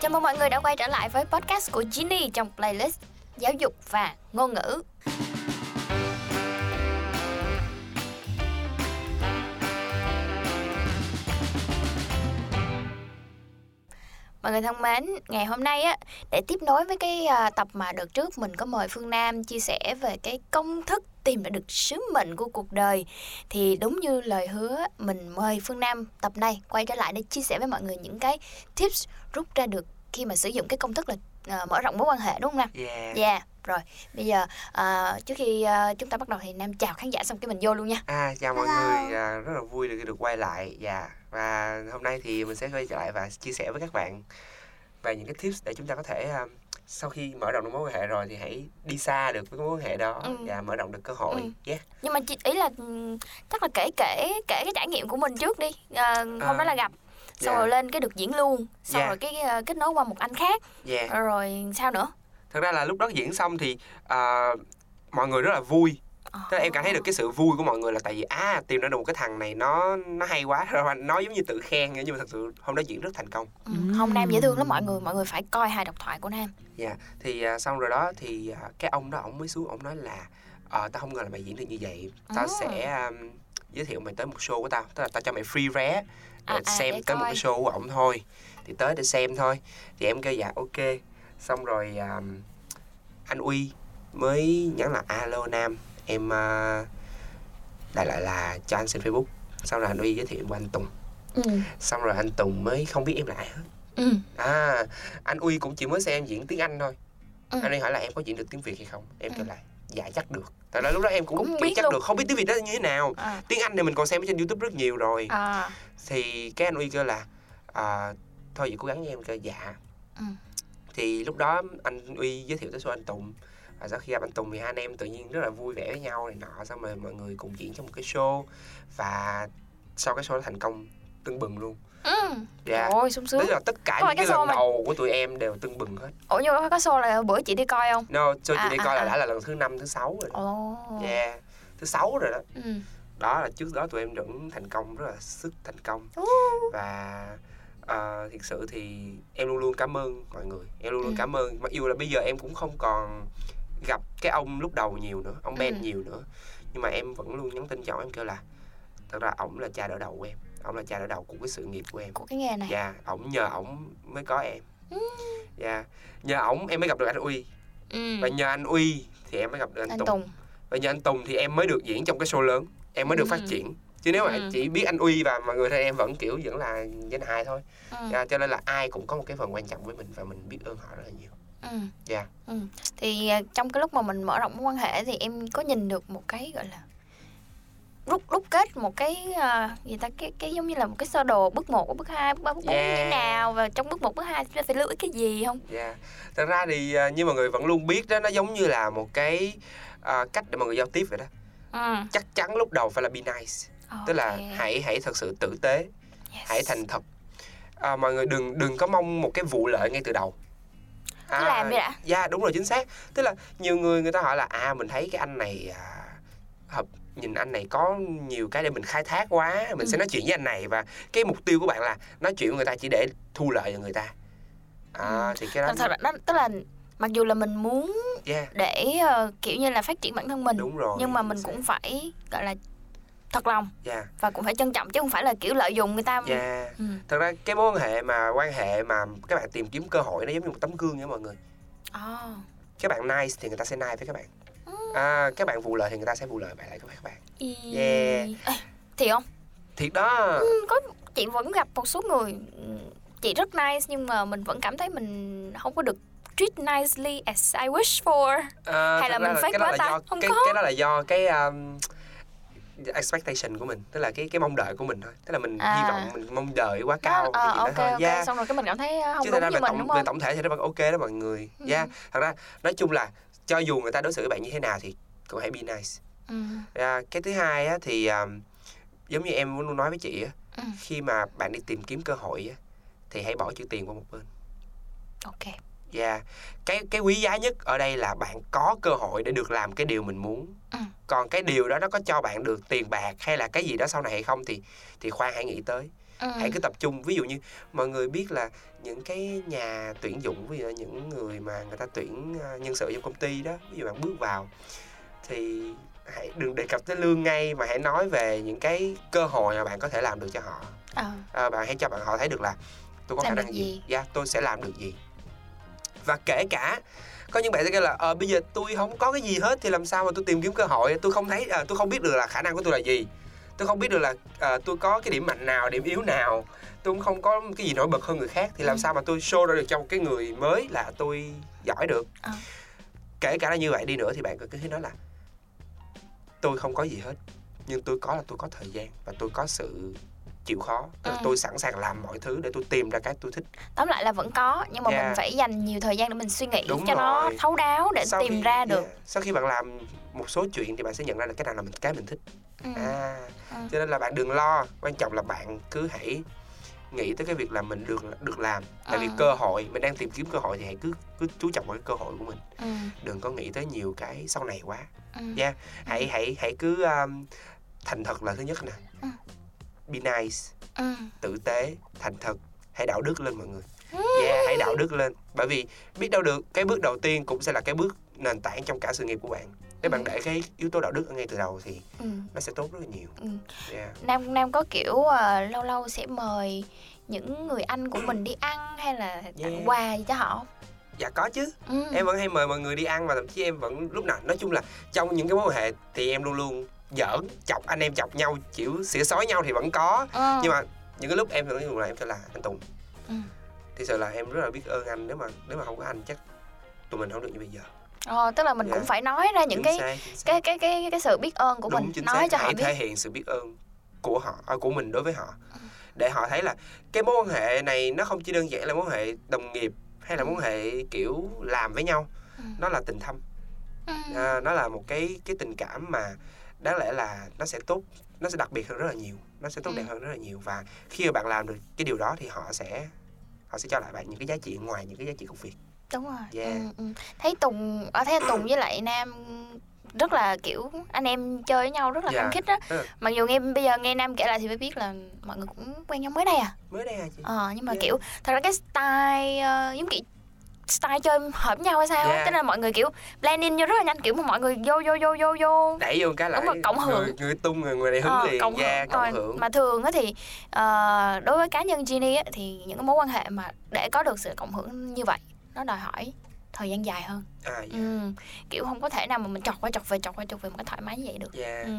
Chào mừng mọi người đã quay trở lại với podcast của Ginny trong playlist Giáo dục và ngôn ngữ. Mọi người thân mến, ngày hôm nay á để tiếp nối với cái à, tập mà đợt trước mình có mời Phương Nam chia sẻ về cái công thức tìm ra được sứ mệnh của cuộc đời thì đúng như lời hứa mình mời Phương Nam tập này quay trở lại để chia sẻ với mọi người những cái tips rút ra được khi mà sử dụng cái công thức là à, mở rộng mối quan hệ đúng không Nam? Yeah. Yeah. Rồi, bây giờ à, trước khi à, chúng ta bắt đầu thì Nam chào khán giả xong cái mình vô luôn nha. À, chào mọi Hello. người, à, rất là vui được được quay lại dạ và hôm nay thì mình sẽ quay trở lại và chia sẻ với các bạn về những cái tips để chúng ta có thể à, sau khi mở rộng được mối quan hệ rồi thì hãy đi xa được với mối quan hệ đó Ừ. và mở rộng được cơ hội. Ừ. Yeah. Nhưng mà chị ý là ừm, chắc là kể kể kể cái trải nghiệm của mình trước đi. À, hôm À. đó là gặp xong Dạ. rồi lên cái được diễn luôn, xong Dạ. rồi cái à, kết nối qua một anh khác. Yeah. Rồi sao nữa? Thật ra là lúc đó diễn xong thì à, mọi người rất là vui. Tức là em cảm thấy được cái sự vui của mọi người là tại vì à tìm ra được một cái thằng này nó nó hay quá rồi nó giống như tự khen nhưng mà thật sự hôm đó diễn rất thành công. Ừ, Không Nam dễ thương lắm mọi người, mọi người phải coi hai độc thoại của Nam. Dạ, thì à, xong rồi đó thì à, cái ông đó ổng mới xuống ổng nói là ờ tao không ngờ là mày diễn được như vậy. Tao À. sẽ um, giới thiệu mày tới một show của tao, tức là tao cho mày free vé để À, à, xem để tới một coi. cái show của ổng thôi. Thì tới để xem thôi. Thì em kêu dạ ok. Xong rồi um, anh Uy mới nhắn là alo Nam, em uh, đại lại là cho anh xin Facebook. Sau rồi anh Uy giới thiệu qua anh Tùng. Ừ. Xong rồi anh Tùng mới không biết em là ai hết. Ừ. À, anh Uy cũng chỉ mới xem em diễn tiếng Anh thôi. Ừ. Anh ấy hỏi là em có diễn được tiếng Việt hay không? Em kêu Ừ. là dạ chắc được. Tại là lúc đó em cũng, Cũng biết chắc luôn. được, không biết tiếng Việt đó như thế nào. À. Tiếng Anh thì mình còn xem ở trên YouTube rất nhiều rồi. À. Thì cái anh Uy kêu là à, thôi vậy cố gắng nha em kêu dạ. Ừ. Thì lúc đó anh Uy giới thiệu tới số anh Tùng. Và sau khi gặp anh Tùng thì hai anh em tự nhiên rất là vui vẻ với nhau này nọ xong rồi mọi người cùng diễn trong một cái show và sau cái show đó thành công tưng bừng luôn. Ừ. Dạ. Ôi sung sướng. Tức là tất cả Có những cái cái show lần mà- đầu của tụi em đều tưng bừng hết. Ủa nhưng mà có show là bữa chị đi coi không? No, chị À, đi à, coi là à. đã là lần thứ năm thứ sáu rồi. Ồ. Yeah, thứ sáu rồi đó. Ừ. Đó là trước đó tụi em vẫn thành công rất là sức thành công Uh. và à, thiệt sự thì em luôn luôn cảm ơn mọi người. Em luôn luôn Ừ. cảm ơn. Mặc dù là bây giờ em cũng không còn gặp cái ông lúc đầu nhiều nữa, ông Ben Ừ. nhiều nữa. Nhưng mà em vẫn luôn nhắn tin cho ông em kêu là thật ra ổng là cha đỡ đầu của em. Ổng là cha đỡ đầu của cái sự nghiệp của em. Của cái nghề này. Dạ, ổng nhờ ổng mới có em. Ừ. Dạ, nhờ ổng em mới gặp được anh Uy Ừ. và nhờ anh Uy thì em mới gặp được anh, Anh Tùng. Tùng. và nhờ anh Tùng thì em mới được diễn trong cái show lớn em mới được Ừ. phát triển chứ nếu mà Ừ. chỉ biết anh Uy và mọi người thì em vẫn kiểu vẫn là danh hài thôi Ừ. Dạ, cho nên là ai cũng có một cái phần quan trọng với mình và mình biết ơn họ rất là nhiều Ừ. Dạ. Ừ. Thì à, trong cái lúc mà mình mở rộng mối quan hệ thì em có nhìn được một cái gọi là rút rút kết một cái gì ta cái cái giống như là một cái sơ đồ bước 1, bước 2, bước 3, bước 4 như thế Yeah. nào và trong bước 1, bước 2 chúng ta phải lưu ý cái gì không? dạ thật ra thì à, như mọi người vẫn luôn biết đó nó giống như là một cái à, cách để mọi người giao tiếp vậy đó Ừ. chắc chắn lúc đầu phải là be nice tức là hãy hãy thật sự tử tế Yes. hãy thành thật à, mọi người đừng đừng có mong một cái vụ lợi ngay từ đầu Cứ làm đi đã. dạ đúng rồi chính xác tức là nhiều người người ta hỏi là à mình thấy cái anh này à, hợp nhìn anh này có nhiều cái để mình khai thác quá mình Ừ. sẽ nói chuyện với anh này và cái mục tiêu của bạn là nói chuyện với người ta chỉ để thu lợi cho người ta à, Ừ. thì cái đó thật, đó, tức là mặc dù là mình muốn yeah, để ờ, kiểu như là phát triển bản thân mình đúng rồi nhưng mà mình cũng phải gọi là thật lòng xác. dạ và cũng phải trân trọng chứ không phải là kiểu lợi dụng người ta dạ ừ. thật ra cái mối quan hệ mà quan hệ mà các bạn tìm kiếm cơ hội nó giống như một tấm gương nha mọi người À. các bạn nice thì người ta sẽ nice với các bạn Ừ. à, các bạn vụ lợi thì người ta sẽ vụ lợi lại với các bạn Yeah. Ê, thì không thiệt đó Ừ, có chị vẫn gặp một số người ừ, chị rất nice nhưng mà mình vẫn cảm thấy mình không có được treat nicely as I wish for À, Hay là mình fake quá ta? Không cái có. cái đó là do cái um, expectation của mình tức là cái cái mong đợi của mình thôi tức là mình À. hy vọng mình mong đợi quá cao Đó, ờ, cái gì ok đó thôi ok yeah. xong rồi cái mình cảm thấy ờ, không chứ đúng ra như về mình tổng đúng về không tổng thể thì nó vẫn ok đó mọi người Ừ. yeah. thật ra nói chung là cho dù người ta đối xử với bạn như thế nào thì cũng hãy be nice ừ. yeah. cái thứ hai á thì um, giống như em luôn nói với chị á Ừ. khi mà bạn đi tìm kiếm cơ hội á thì hãy bỏ chữ tiền qua một bên ok Dạ, cái cái quý giá nhất ở đây là bạn có cơ hội để được làm cái điều mình muốn. Ừ. Còn cái điều đó nó có cho bạn được tiền bạc hay là cái gì đó sau này hay không thì thì khoan hãy nghĩ tới. ừ. hãy cứ tập trung ví dụ như mọi người biết là những cái nhà tuyển dụng ví dụ là những người mà người ta tuyển ờ, nhân sự trong công ty đó ví dụ bạn bước vào thì hãy đừng đề cập tới lương ngay mà hãy nói về những cái cơ hội mà bạn có thể làm được cho họ Ờ, à, bạn hãy cho bạn họ thấy được là tôi có Làm khả năng gì? gì dạ tôi sẽ làm được gì và kể cả có những bạn sẽ kêu là ờ bây giờ tôi không có cái gì hết thì làm sao mà tôi tìm kiếm cơ hội tôi không thấy à, tôi không biết được là khả năng của tôi là gì tôi không biết được là à, tôi có cái điểm mạnh nào điểm yếu nào tôi cũng không có cái gì nổi bật hơn người khác thì làm Ừ. sao mà tôi show ra được cho một cái người mới là tôi giỏi được Ờ. kể cả là như vậy đi nữa thì bạn cứ cứ nói là tôi không có gì hết nhưng tôi có là tôi có thời gian và tôi có sự chịu khó Ừ. tôi sẵn sàng làm mọi thứ để tôi tìm ra cái tôi thích tóm lại là vẫn có nhưng mà Yeah. mình phải dành nhiều thời gian để mình suy nghĩ Đúng cho nó rồi. thấu đáo để Sau tìm khi- ra được yeah, sau khi bạn làm một số chuyện thì bạn sẽ nhận ra là cái nào là mình cái mình thích ừ. à Ừ. cho nên là bạn đừng lo quan trọng là bạn cứ hãy nghĩ tới cái việc là mình được được làm tại vì Ừ. cơ hội mình đang tìm kiếm cơ hội thì hãy cứ cứ chú trọng vào cái cơ hội của mình Ừ. đừng có nghĩ tới nhiều cái sau này quá Ừ. Yeah. hãy hãy hãy cứ um, thành thật là thứ nhất nè Ừ. be nice Ừ. tử tế thành thật hãy đạo đức lên mọi người yeah hãy đạo đức lên bởi vì biết đâu được cái bước đầu tiên cũng sẽ là cái bước nền tảng trong cả sự nghiệp của bạn nếu bạn Ừ. để cái yếu tố đạo đức ở ngay từ đầu thì Ừ. nó sẽ tốt rất là nhiều Ừ. yeah. Nam Nam có kiểu ờ, lâu lâu sẽ mời những người anh của mình đi ăn hay là tặng Yeah. quà gì cho họ dạ có chứ Ừ. em vẫn hay mời mọi người đi ăn mà thậm chí em vẫn lúc nào nói chung là trong những cái mối quan hệ thì em luôn luôn giỡn chọc anh em chọc nhau chịu xỉa xói nhau thì vẫn có Ừ. nhưng mà những cái lúc em thường là em sẽ là anh Tùng Ừ. thì sự là em rất là biết ơn anh nếu mà nếu mà không có anh chắc tụi mình không được như bây giờ Ờ, tức là mình Yeah. cũng phải nói ra những Chính cái xác, xác. cái cái cái cái sự biết ơn của Đúng, mình nói xác. cho họ hãy biết. thể hiện sự biết ơn của họ à, của mình đối với họ Ừ. để họ thấy là cái mối quan hệ này nó không chỉ đơn giản là mối quan hệ đồng nghiệp hay là mối quan hệ kiểu làm với nhau Ừ. nó là tình thâm Ừ. à, nó là một cái cái tình cảm mà đáng lẽ là nó sẽ tốt nó sẽ đặc biệt hơn rất là nhiều nó sẽ tốt Ừ. đẹp hơn rất là nhiều và khi mà bạn làm được cái điều đó thì họ sẽ họ sẽ cho lại bạn những cái giá trị ngoài những cái giá trị công việc Đúng rồi. Yeah. Ừ, ừ. Thấy Tùng ở thấy Tùng với lại Nam rất là kiểu anh em chơi với nhau rất là Dạ. khăng khít á. Ừ. Mặc dù nghe bây giờ nghe Nam kể lại thì mới biết là mọi người cũng quen nhau mới đây à. mới đây à chị Ờ nhưng mà Yeah. kiểu thật ra cái style ờ, giống kiểu style chơi hợp nhau hay sao Yeah. cho nên mọi người kiểu blend in vô rất là nhanh kiểu mà mọi người vô vô vô vô vô đẩy vô cái lại Đúng rồi, cộng hưởng. người, người tung người người này hứng Ờ, liền cộng yeah, hưởng cộng Rồi, hưởng mà thường á thì ờ, đối với cá nhân Ginny á thì những cái mối quan hệ mà để có được sự cộng hưởng như vậy nó đòi hỏi thời gian dài hơn à yeah. ừ. kiểu không có thể nào mà mình chọc qua chọc về chọc qua chọc về một cái thoải mái như vậy được yeah. ừ.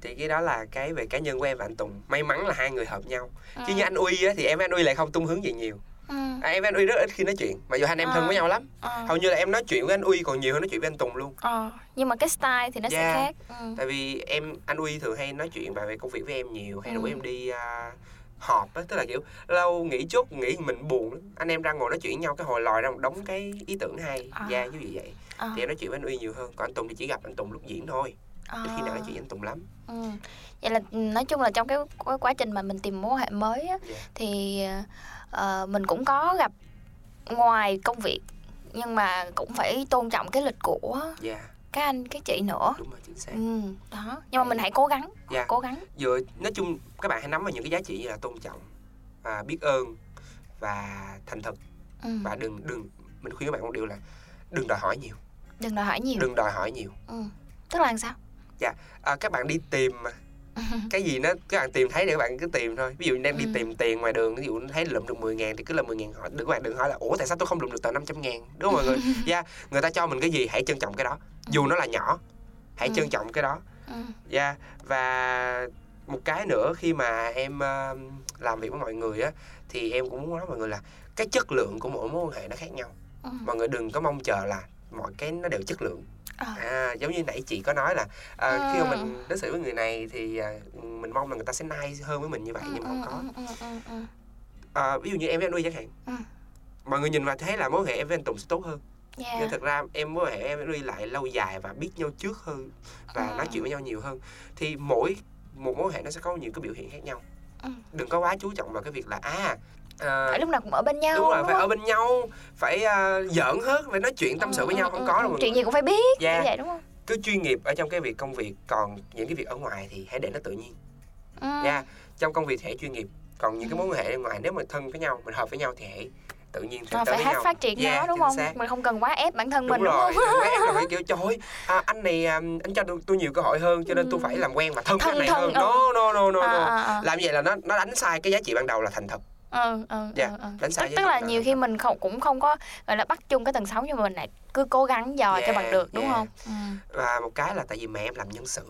thì cái đó là cái về cá nhân của em và anh Tùng may mắn là hai người hợp nhau Ừ. chứ như anh Uy á thì em với anh Uy lại không tung hướng gì nhiều Ừ. à, em với anh Uy rất ít khi nói chuyện mặc dù hai anh em À. thân với nhau lắm Ờ. hầu như là em nói chuyện với anh Uy còn nhiều hơn nói chuyện với anh Tùng luôn Ờ. nhưng mà cái style thì nó sẽ Yeah. khác ừ. tại vì em anh Uy thường hay nói chuyện về công việc với em nhiều hay rủ Ừ. em đi à, họp á tức là kiểu lâu nghỉ chút nghỉ mình buồn lắm anh em ra ngồi nói chuyện với nhau cái hồi lòi ra một đống cái ý tưởng hay À. ra như vậy Ờ. thì em nói chuyện với anh Uy nhiều hơn còn anh Tùng thì chỉ gặp anh Tùng lúc diễn thôi Ít khi nào nói chuyện anh Tùng lắm Ừ. Vậy là ừ, nói chung là trong cái quá, quá trình mà mình tìm mối hệ mới á, Yeah. thì ờ, mình cũng có gặp ngoài công việc nhưng mà cũng phải tôn trọng cái lịch của dạ các anh các chị nữa. đúng rồi chính xác Ừ, đó. Nhưng mà mình hãy cố gắng, Dạ. cố gắng. vừa nói chung các bạn hãy nắm vào những cái giá trị như là tôn trọng và biết ơn và thành thật Ừ. và đừng đừng mình khuyên các bạn một điều là đừng đòi hỏi nhiều Đừng đòi hỏi nhiều. đừng đòi hỏi nhiều Ừ. Tức là làm sao? À, các bạn đi tìm. Mà cái gì nó các bạn tìm thấy thì các bạn cứ tìm thôi. Ví dụ đang đi Ừ. tìm tiền ngoài đường ví dụ thấy lượm được 10 ngàn thì cứ là 10 ngàn hỏi. Đừng các bạn đừng hỏi là ủa tại sao tôi không lượm được tờ 500 ngàn? Đúng không mọi người? Dạ. Người ta cho mình cái gì hãy trân trọng cái đó. Dù nó là nhỏ hãy Ừ. trân trọng cái đó. Ừ. dạ. Và một cái nữa khi mà em ờ, làm việc với mọi người á thì em cũng muốn nói mọi người là cái chất lượng của mỗi mối quan hệ nó khác nhau. Ừ. mọi người đừng có mong chờ là mọi cái nó đều chất lượng. À, giống như nãy chị có nói là à, Ừ. khi mà mình đối xử với người này thì à, mình mong là người ta sẽ nice hơn với mình như vậy nhưng mà không có Ừ, ừ, à, ví dụ như em với anh Uy chẳng hạn Ừ. mọi người nhìn vào thấy là mối quan hệ em với anh Tùng sẽ tốt hơn ừ. nhưng Yeah. thật ra em mối hệ em với Uy lại lâu dài và biết nhau trước hơn và Ừ. nói chuyện với nhau nhiều hơn thì mỗi một mối hệ nó sẽ có nhiều cái biểu hiện khác nhau Ừ. đừng có quá chú trọng vào cái việc là à à, Phải lúc nào cũng ở bên nhau. đúng rồi đúng phải không? ở bên nhau phải uh, giỡn hết phải nói chuyện tâm sự với Ừ, nhau ừ, không ừ, có ừ. đâu Chuyện gì cũng phải biết. Dạ. Như vậy đúng không? cứ chuyên nghiệp ở trong cái việc công việc còn những cái việc ở ngoài thì hãy để nó tự nhiên Ừ. nha trong công việc hãy chuyên nghiệp còn những cái mối quan hệ ngoài nếu mà thân với nhau mình hợp với nhau thì hãy tự nhiên sẽ tới phải với hết nhau phát triển Yeah, nó đúng không xác. mình không cần quá ép bản thân đúng mình đúng rồi không mấy em là phải kiểu trời à, anh này à, anh cho tôi, tôi nhiều cơ hội hơn cho nên tôi Ừ. phải làm quen và thân với Thân, anh này thân, hơn ừ. no no no no, à, no. à, à. làm vậy là nó nó đánh sai cái giá trị ban đầu là thành thật ừ, ừ, Dạ, ừ, ừ. đánh tức, tức là nhiều khi mình không cũng không có gọi là bắt chung cái tần sóng nhưng mà mình lại cứ cố gắng dò cho Yeah, bằng được đúng yeah. không ừ. và một cái là tại vì mẹ em làm nhân sự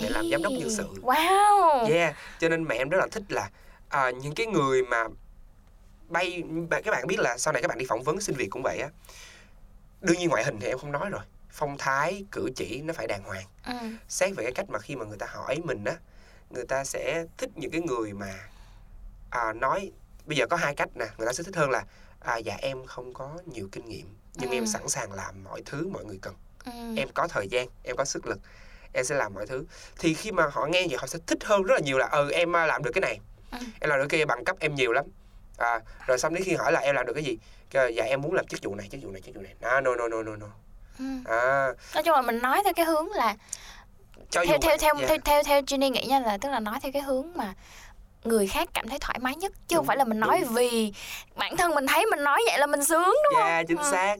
mẹ làm giám đốc nhân sự wow yeah cho nên mẹ em rất là thích là à, những cái người mà bay các bạn biết là sau này các bạn đi phỏng vấn xin việc cũng vậy á đương nhiên ngoại hình thì em không nói rồi phong thái cử chỉ nó phải đàng hoàng ừ. xét về cái cách mà khi mà người ta hỏi mình á người ta sẽ thích những cái người mà à, nói bây giờ có hai cách nè người ta sẽ thích hơn là à, dạ em không có nhiều kinh nghiệm nhưng Ừ. em sẵn sàng làm mọi thứ mọi người cần Ừ. em có thời gian em có sức lực em sẽ làm mọi thứ thì khi mà họ nghe vậy họ sẽ thích hơn rất là nhiều là ừ em à, làm được cái này Ừ. em làm được cái kia bằng cấp em nhiều lắm à, rồi xong đến khi hỏi là em làm được cái gì Kêu dạ em muốn làm chức vụ này chức vụ này chức vụ này à, no no no no no Ừ. à, nói chung là mình nói theo cái hướng là cho theo theo theo dạ. theo theo theo Jenny nghĩ nha là tức là nói theo cái hướng mà người khác cảm thấy thoải mái nhất chứ không Đúng, phải là mình nói đúng. vì bản thân mình thấy mình nói vậy là mình sướng đúng Dạ không? chính Ừ. xác.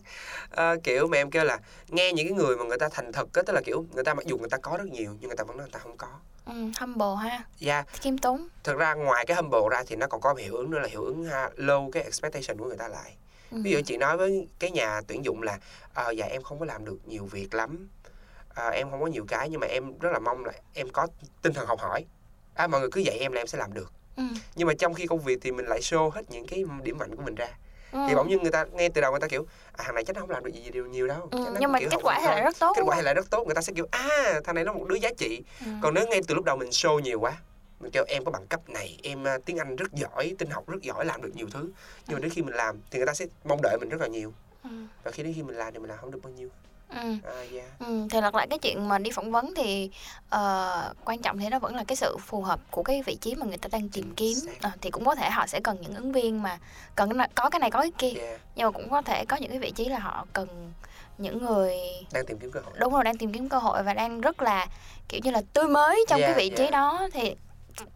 Ờ, kiểu mẹ em kêu là nghe những cái người mà người ta thành thật á tức là kiểu người ta mặc dù người ta có rất nhiều nhưng người ta vẫn nói người ta không có. Ừ, humble ha. Dạ. Khiêm tốn. Thực ra ngoài cái humble ra thì nó còn có hiệu ứng nữa là hiệu ứng ha, low cái expectation của người ta lại. Ừ. ví dụ chị nói với cái nhà tuyển dụng là ờ dạ em không có làm được nhiều việc lắm. Ờ, em không có nhiều cái nhưng mà em rất là mong là em có tinh thần học hỏi à, mọi người cứ dạy em là em sẽ làm được Ừ. nhưng mà trong khi công việc thì mình lại show hết những cái điểm mạnh của mình ra Ừ. thì bỗng nhiên người ta ngay từ đầu người ta kiểu à thằng này chắc nó không làm được gì điều nhiều đâu Ừ, nhưng mà kiểu kết quả thì lại rất tốt kết quả thì lại rất tốt người ta sẽ kiểu à thằng này nó một đứa giá trị Ừ. còn nếu ngay từ lúc đầu mình show nhiều quá mình kêu em có bằng cấp này em à, tiếng anh rất giỏi tin học rất giỏi làm được nhiều thứ nhưng mà đến khi mình làm thì người ta sẽ mong đợi mình rất là nhiều Ừ. và khi đến khi mình làm thì mình làm không được bao nhiêu Ừ. à yeah. Ừ, thì lặp lại cái chuyện mà đi phỏng vấn thì ờ, quan trọng thì nó vẫn là cái sự phù hợp của cái vị trí mà người ta đang tìm kiếm. Ờ, thì cũng có thể họ sẽ cần những ứng viên mà cần có cái này có cái kia. Yeah nhưng mà cũng có thể có những cái vị trí là họ cần những người đang tìm kiếm cơ hội. Đúng rồi đang tìm kiếm cơ hội và đang rất là kiểu như là tươi mới trong Yeah, cái vị trí đó. Thì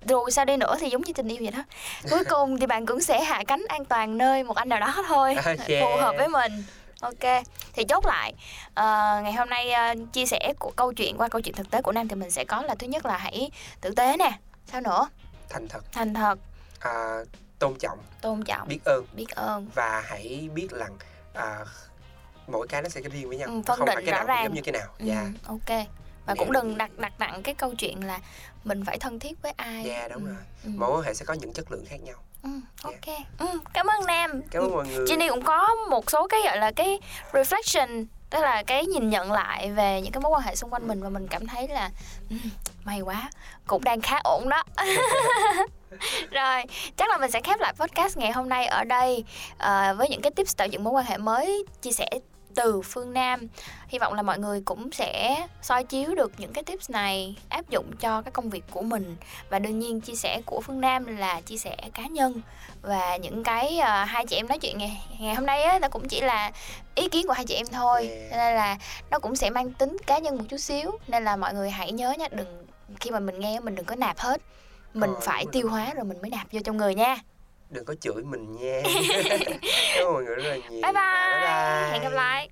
rồi sao đi nữa thì giống như tình yêu vậy đó. Cuối cùng thì bạn cũng sẽ hạ cánh an toàn nơi một anh nào đó thôi À, phù hợp với mình ok thì chốt lại ờ, ngày hôm nay ờ, chia sẻ của câu chuyện qua câu chuyện thực tế của nam thì mình sẽ có là thứ nhất là hãy tử tế nè. Sao nữa? Thành thật. Thành thật. À, tôn trọng. Tôn trọng. Biết ơn. Biết ơn. Và hãy biết rằng à, mỗi cái nó sẽ riêng với nhau Ừ, phân không phải định cái rõ nào ràng. giống như cái nào. Ừ, dạ. ok. Và Dạ. cũng đừng đặt đặt nặng cái câu chuyện là mình phải thân thiết với ai. Dạ, đúng ừ. rồi. ừ. mỗi quan hệ sẽ có những chất lượng khác nhau Ừ, ok. Ừ, cảm ơn Nam. cảm ơn mọi người Jenny cũng có một số cái gọi là cái reflection tức là cái nhìn nhận lại về những cái mối quan hệ xung quanh mình và mình cảm thấy là ừ, may quá cũng đang khá ổn đó rồi chắc là mình sẽ khép lại podcast ngày hôm nay ở đây ờ, với những cái tips tạo dựng mối quan hệ mới chia sẻ từ phương Nam. Hy vọng là mọi người cũng sẽ soi chiếu được những cái tips này áp dụng cho cái công việc của mình. Và đương nhiên chia sẻ của phương Nam là chia sẻ cá nhân. Và những cái ờ, hai chị em nói chuyện ngày ngày hôm nay á nó cũng chỉ là ý kiến của hai chị em thôi. Yeah. cho nên là nó cũng sẽ mang tính cá nhân một chút xíu. Nên là mọi người hãy nhớ nha đừng khi mà mình nghe mình đừng có nạp hết. Mình Ờ, phải tiêu hóa rồi mình mới nạp vô trong người nha đừng có chửi mình nha. Cảm ơn mọi người rất là nhiều. Bye bye, Bye bye. hẹn gặp lại